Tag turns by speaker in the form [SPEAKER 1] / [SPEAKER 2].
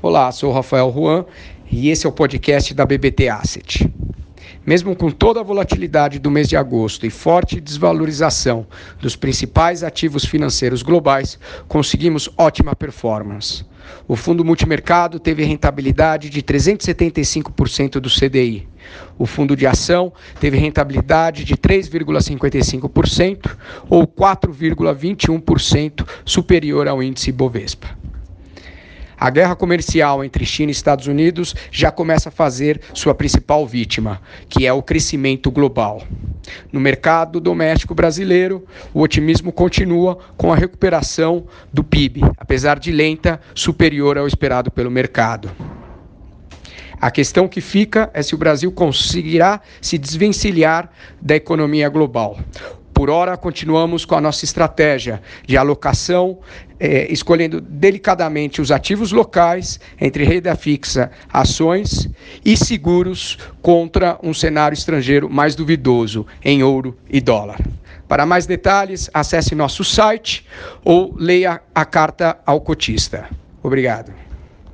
[SPEAKER 1] Olá, sou Rafael Juan e esse é o podcast da BBT Asset. Mesmo com toda a volatilidade do mês de agosto e forte desvalorização dos principais ativos financeiros globais, conseguimos ótima performance. O fundo multimercado teve rentabilidade de 375% do CDI. O fundo de ação teve rentabilidade de 3,55% ou 4,21% superior ao índice Bovespa. A guerra comercial entre China e Estados Unidos já começa a fazer sua principal vítima, que é o crescimento global. No mercado doméstico brasileiro, o otimismo continua com a recuperação do PIB, apesar de lenta, superior ao esperado pelo mercado. A questão que fica é se o Brasil conseguirá se desvencilhar da economia global. Por hora, continuamos com a nossa estratégia de alocação, eh, escolhendo delicadamente os ativos locais entre renda fixa, ações e seguros contra um cenário estrangeiro mais duvidoso em ouro e dólar. Para mais detalhes, acesse nosso site ou leia a carta ao cotista. Obrigado.